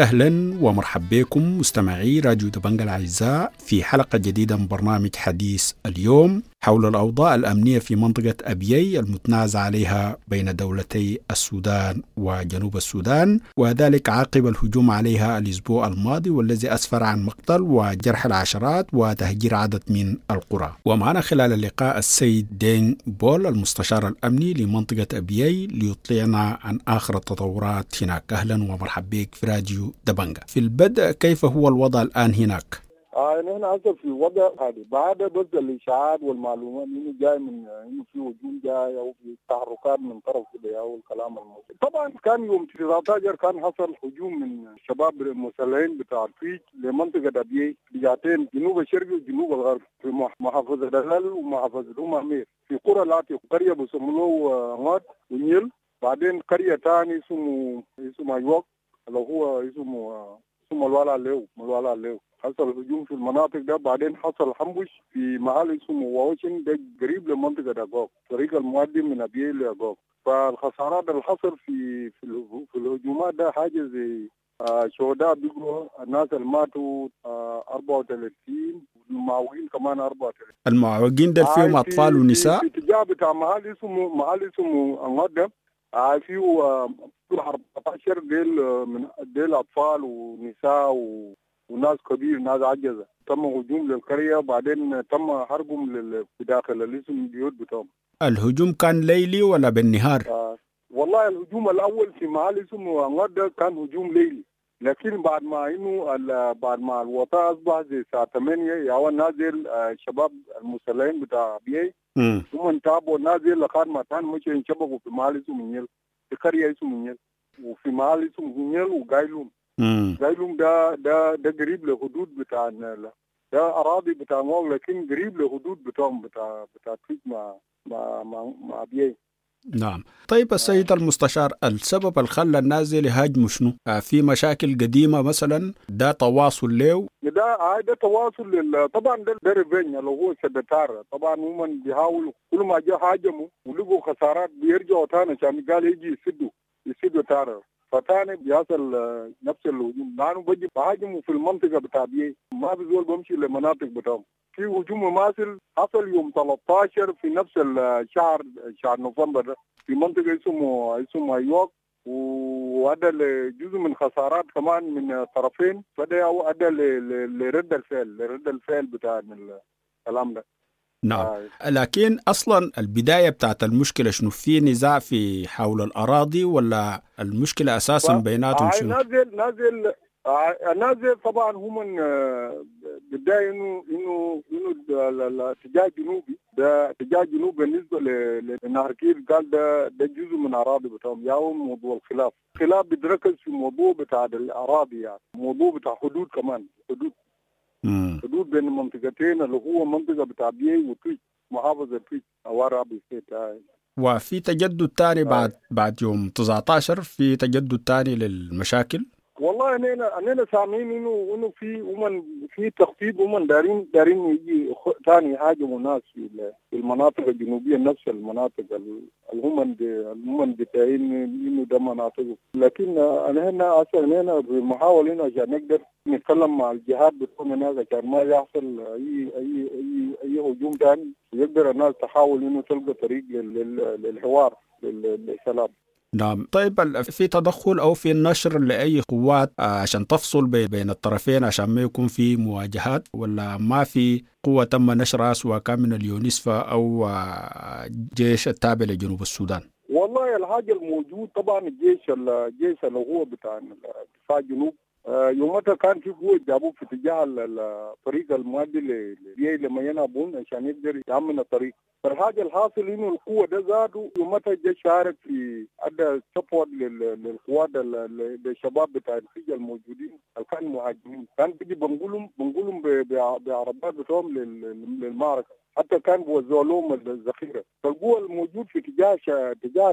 أهلا ومرحبا بكم مستمعي راديو دبنجا الأعزاء في حلقة جديدة من برنامج حديث اليوم. حول الأوضاع الأمنية في منطقة أبيي المتنازع عليها بين دولتي السودان وجنوب السودان وذلك عقب الهجوم عليها الأسبوع الماضي والذي أسفر عن مقتل وجرح العشرات وتهجير عدد من القرى. ومعنا خلال اللقاء السيد دين بول المستشار الأمني لمنطقة أبيي ليطلعنا عن آخر التطورات هناك. أهلا ومرحبا بك في راديو دبنجا في البدء كيف هو الوضع الآن هناك؟ آه نحن هسه في وضع هذه بعد بس الإشاعات والمعلومات إنه جاي من إنه في هجوم جاي أو في تحركات من طرف كده أو الكلام الموجود. طبعا كان يوم 19 كان حصل هجوم من شباب المسلحين بتاع الفيج لمنطقة ابيي جهتين جنوب الشرقي وجنوب الغرب في محافظة دلال ومحافظة أم أمير. في قرى لاتي قرية بيسموه غاد ونيل. بعدين قرية ثاني اسمه اسمه يوك اللي هو اسمه اسمه الوالا ليو الوالا ليو. حصل هجوم في المناطق ده بعدين حصل حنبش في محل اسمه واوشن ده قريب لمنطقة داغوك طريق المؤدي من ابيي لداغوك فالخسارات اللي حصل في في, في الهجومات ده حاجة زي آه شهداء بيقوا الناس اللي ماتوا آه 34 المعوقين كمان 34 المعوقين ده فيهم أطفال ونساء؟ في اتجاه بتاع محل اسمه محل اسمه انغدا آه فيه آه 14 ديل من ديل أطفال ونساء و وناس كبير ناس عجزة. تم هجوم للقرية بعدين تم حرقهم في داخل الاسم البيوت بتاعهم. الهجوم كان ليلي ولا بالنهار؟ آه والله الهجوم الأول في محل اسمه أنغدا كان هجوم ليلي. لكن بعد ما إنه بعد ما الوطاء أصبح زي الساعة 8 يا نازل آه شباب المسلحين بتاع بي هم تابوا نازل لغايه ما كان مش ينشبكوا في محل اسمه نيل في قرية اسمه نيل. وفي محل اسمه نيل وقايلون زايلوم ده ده ده قريب لحدود بتاع ده أراضي بتاع مول لكن قريب لحدود بتاعهم بتاع بتاع تريك مع مع مع, مع بيي نعم. طيب السيد المستشار السبب اللي خلى الناس دي شنو؟ في مشاكل قديمة مثلا؟ ده تواصل له ده ده تواصل لل... طبعا ده, ده اللي هو سدتار طبعا هم بيحاولوا كل ما جاء هاجموا ولقوا خسارات بيرجعوا تاني عشان قال يجي يسدوا يسدوا تارر فتاني بيحصل نفس الهجوم. لأنه بجي بهاجموا في المنطقة بتاع بيه ما بزول بمشي للمناطق بتاعهم. في هجوم مماثل حصل يوم 13 في نفس الشهر شهر نوفمبر في منطقة اسمه اسمه ايوك وأدى جزء من خسارات كمان من طرفين. فده أدى لرد الفعل لرد الفعل بتاع الكلام ده. نعم. آه. لكن أصلا البداية بتاعت المشكلة شنو؟ في نزاع في حول الأراضي ولا المشكلة أساسا بيناتهم شنو؟ نازل نازل نازل طبعا هم بداية انه انه إنه الاتجاه الجنوبي ده اتجاه جنوب بالنسبة لنهر كيل قال ده ده جزء من أراضي بتاعهم. يا موضوع الخلاف. الخلاف بيتركز في موضوع بتاع الأراضي يعني. موضوع بتاع حدود كمان. حدود حدود بين المنطقتين اللي هو منطقة بتاع بيي وتويت محافظة تويت اوار ستيت وفي تجدد ثاني بعد بعد يوم 19 في تجدد ثاني للمشاكل. والله اننا اننا سامعين انه إنه في ومن في تخطيط ومن دارين دارين يجي ثاني يهاجموا ناس في المناطق الجنوبية نفس المناطق هم هم بتاعين إنه ده مناطق. لكن أنا هنا أصلا هنا بنحاول هنا عشان نقدر نتكلم مع الجهات بتكون هناك عشان ما يحصل اي اي اي أي هجوم ثاني يقدر الناس تحاول إنه تلقى طريق للحوار للسلام. نعم. طيب في تدخل أو في نشر لأي قوات عشان تفصل بين الطرفين عشان ما يكون في مواجهات ولا ما في قوة تم نشرها سواء كان من اليونسفا أو جيش التابع لجنوب السودان؟ والله الحاجة الموجود طبعا الجيش الجيش اللي هو بتاع دفاع جنوب آه، يومتها كان في قوة جابوه في اتجاه الطريق المؤدي لبيي لما ينابون عشان يقدر يأمن الطريق. فالحاجة الحاصل إنه القوة ده ذاته يومتها جا شارك في أدى سبورت للقوات للشباب بتاع الفيجا الموجودين اللي كانوا مهاجمين. كان بيجي بنقولهم بنقولهم بعربات بتوعهم للمعركة. حتى كان بوزعوا لهم الذخيرة. فالقوة الموجود في اتجاه اتجاه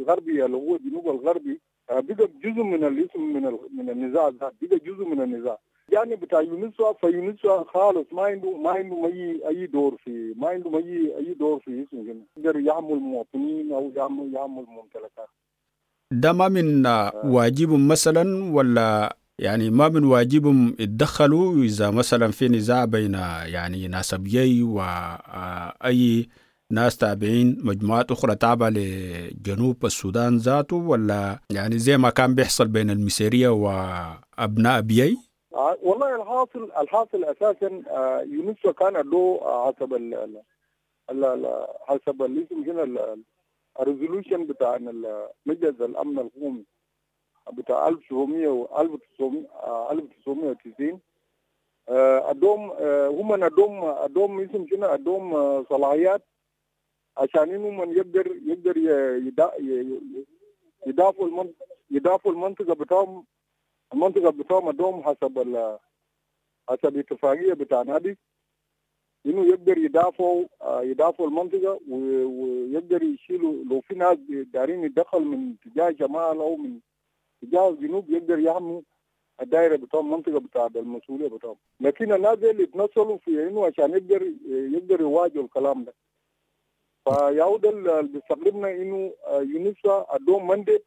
الغربي اللي هو الجنوب الغربي آه، بقى جزء من الاسم من من النزاع ذات بقى جزء من النزاع. يعني بتاع يونسوا فيونسوا خالص ما عنده ما عنده اي أي دور في ما عنده اي أي دور في اسم هنا يقدر يعمل مواطنين أو يعمل يعمل ممتلكات. ده ما من واجبهم مثلا ولا يعني ما من واجبهم يتدخلوا؟ إذا مثلا في نزاع بين يعني ناس أبيي وأي ناس تابعين مجموعات أخرى تابعة لجنوب السودان ذاته ولا يعني زي ما كان بيحصل بين المسيرية وأبناء بيي؟ آه والله الحاصل الحاصل أساسا آه يونسو كان له حسب ال حسب الاسم هنا ال resolution بتاع مجلس الأمن القومي بتاع 1700 و 1990 أدوم هم ادوم أدوم اسم شنو أدوم صلاحيات عشان انه من يقدر يقدر يدافعوا المنطقة يدافعوا المنطقة بتاعهم المنطقة بتاعهم ادوم حسب حسب الاتفاقيه بتاع نادي. إنه يقدر يدافعوا يدافعوا المنطقة ويقدر يشيلوا لو في ناس دارين يدخل من اتجاه جمال أو من اتجاه الجنوب يقدر يحمي الدائره بتاعهم المنطقة بتاع المسؤولية بتاعهم. لكن الناس اللي اتنصلوا في إنه عشان يقدر يقدر يواجهوا الكلام ده. فيعود بيستغربنا إنه يونسا ادوم مندي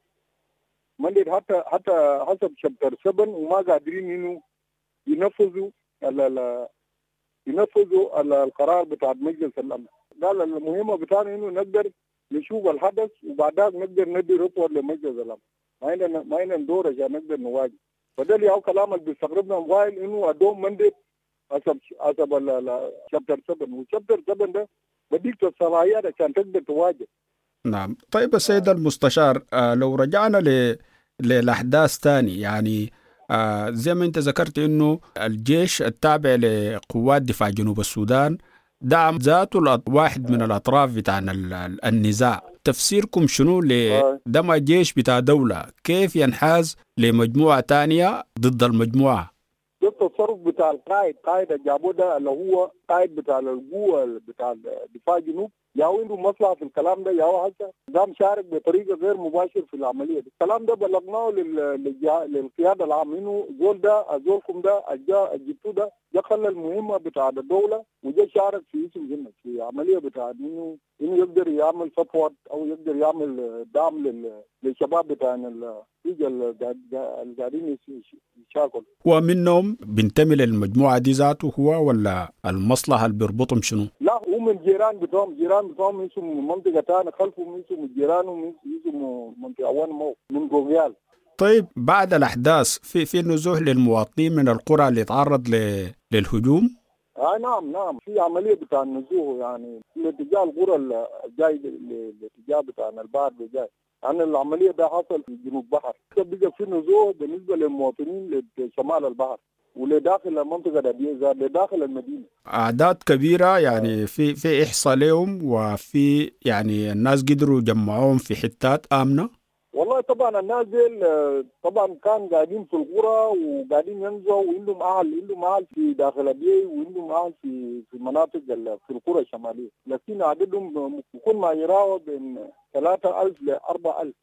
مندي حتى حتى حسب شابتر 7 وما قادرين إنه ينفذوا ينفذوا القرار بتاع مجلس الأمن. قال المهمة بتاعنا إنه نقدر نشوف الحدث وبعدها نقدر ندي ريبورت لمجلس الأمن. ما عندنا ما عندنا دور عشان نقدر نواجه. فده اللي هو كلام اللي بيستغربنا موبايل إنه ادوم مندي حسب حسب شابتر 7 وشابتر 7 ده بديك الصلاحيات عشان تقدر تواجه. نعم. طيب السيد المستشار آه لو رجعنا ل... للأحداث تاني يعني آه زي ما انت ذكرت انه الجيش التابع لقوات دفاع جنوب السودان دعم ذاته واحد من الأطراف بتاع النزاع. تفسيركم شنو لدم الجيش بتاع دولة؟ كيف ينحاز لمجموعة تانية ضد المجموعة؟ ده التصرف بتاع القائد قائد جابوه ده اللي هو قائد بتاع القوة بتاع دفاع جنوب يا هو عنده مصلحة في الكلام ده يا هو هسه قام شارك بطريقة غير مباشر في العملية دي. الكلام ده بلغناه للقيادة العامة. انه زول ده زولكم ده جبتوه ده ده خلى المهمة بتاع الدولة وجا شارك في اسم جنة في عملية بتاع انه انه يقدر يعمل سبورت أو يقدر يعمل دعم للشباب بتاع اللي قاعدين يشاكلوا. ومنهم بينتمي للمجموعة دي ذاته هو ولا المصلحة اللي بيربطهم شنو؟ لا هو من جيران بتوعهم. جيران بتوعهم اسمه منطقة ثانية خلفهم اسمه جيرانهم اسمه منطقة وان مو من جوغيال طيب بعد الأحداث في في نزوح للمواطنين من القرى اللي تعرض. للهجوم؟ آه نعم نعم في عملية بتاع النزوح يعني لاتجاه القرى الجاي لاتجاه بتاع البحر الجاي يعني العملية ده حصل في جنوب بحر بقى في نزوح بالنسبة للمواطنين لشمال البحر ولداخل المنطقة دي لداخل المدينة. أعداد كبيرة يعني في في إحصاء لهم وفي يعني الناس قدروا يجمعوهم في حتات آمنة. والله طبعا الناس ديل طبعا كان قاعدين في القرى وقاعدين ينزوا وعندهم أهل عندهم أهل في داخل البيئة وعندهم أهل في في مناطق في القرى الشمالية. لكن عددهم بيكون ما يراوغ بين 3000 ل 4000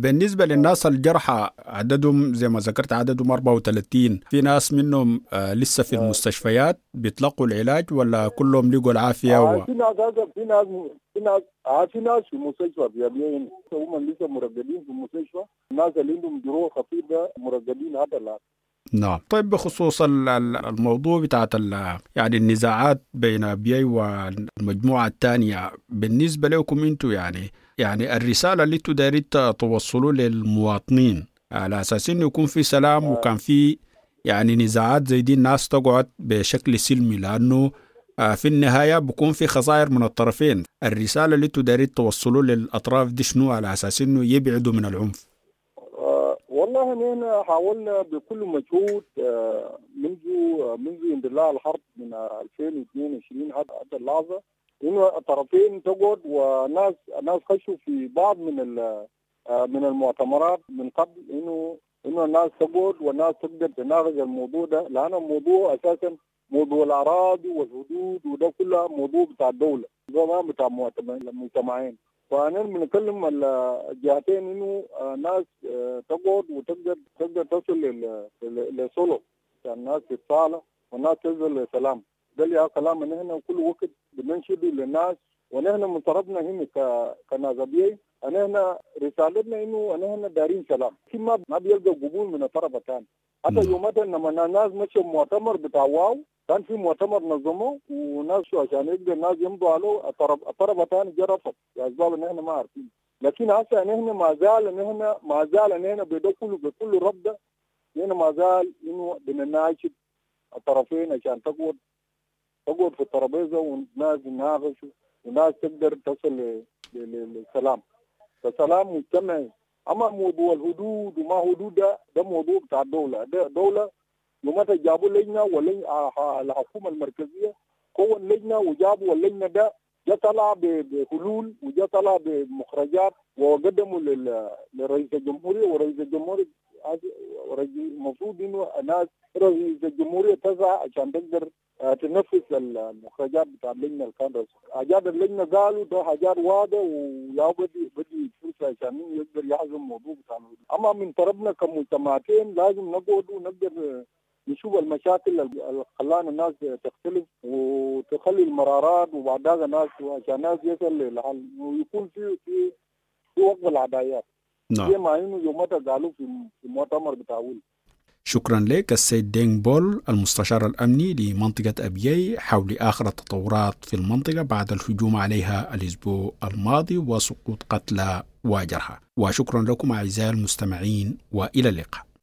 بالنسبة للناس الجرحى عددهم زي ما ذكرت عددهم 34 في ناس منهم آه لسه في المستشفيات بيتلقوا العلاج ولا كلهم لقوا العافية آه و... في ناس في ناس في ناس آه في ناس في المستشفى في أبيين هم لسه مرقدين في المستشفى. الناس اللي عندهم جروح خطيرة مرقدين هذا الآن. نعم. طيب بخصوص الموضوع بتاعت يعني النزاعات بين بيي والمجموعة الثانية بالنسبة لكم أنتم يعني يعني الرسالة اللي أنتم دايرين توصلوا للمواطنين. على أساس إنه يكون في سلام وكان في يعني نزاعات زي دي الناس تقعد بشكل سلمي لأنه في النهاية بكون في خسائر من الطرفين. الرسالة اللي أنتم دايرين توصلوا للأطراف دي شنو؟ على أساس إنه يبعدوا من العنف. والله نحن حاولنا بكل مجهود منذ منذ اندلاع الحرب من 2022 حتى اللحظة إنه الطرفين تقعد وناس ناس خشوا في بعض من من المؤتمرات من قبل انه إنه الناس تقعد والناس تقدر تناقش الموضوع ده لأن الموضوع أساسا موضوع الاراضي والحدود وده كله موضوع بتاع الدولة ده بتاع المجتمعين. فأنا بنتكلم الجهتين إنه ناس تقعد وتقدر تقدر تصل لصلح عشان الناس تتصالح والناس تصل لسلام. ده اللي كلام إن إحنا كل وقت بننشد للناس ونحن من طرفنا هنا كناس ابيعي إن إحنا رسالتنا إنه إن إحنا دارين سلام ما ما بيلقى قبول من الطرف الثاني حتى يومتها لما الناس مشوا مؤتمر بتاع واو كان في مؤتمر نظمه وناس شو عشان يقدر الناس يمضوا عليه الطرف الطرف الثاني جا رفض لاسباب إن إحنا ما عارفين. لكن هسه إن إحنا ما زال إن إحنا ما زال إن إحنا بده كله بكل رده هنا ما زال إنه بنناشد الطرفين عشان تقعد تقعد في الترابيزة والناس يناقشوا والناس تقدر تصل للسلام. فسلام مجتمعي أما موضوع الحدود وما حدود ده ده موضوع بتاع الدولة. ده دوله يومتها جابوا لجنة ولجنه الحكومة المركزية كون لجنه وجابوا اللجنة ده جا طلع بحلول وجا طلع بمخرجات وقدموا لرئيس الجمهورية. ورئيس الجمهورية المفروض إنه الناس رئيس الجمهورية تسعى عشان تقدر تنفذ المخرجات بتاع اللجنه كان حاجات اللجنة قالوا ده حاجات واضحة ويا بدي بدي فرصه عشان يقدر يحزم الموضوع بتاع أما من طرفنا كمجتمعاتين لازم نقعد ونقدر نشوف المشاكل اللي خلانا الناس تختلف وتخلي المرارات وبعد هذا الناس عشان الناس يصل للحل. ويكون في في في وقف العدايات. نعم. زي ما إنه يومتها قالوا في في المؤتمر بتاع ويل شكرا لك السيد دينغ بول المستشار الأمني لمنطقة أبيي حول آخر التطورات في المنطقة بعد الهجوم عليها الأسبوع الماضي وسقوط قتلى واجرها. وشكرا لكم أعزائي المستمعين وإلى اللقاء.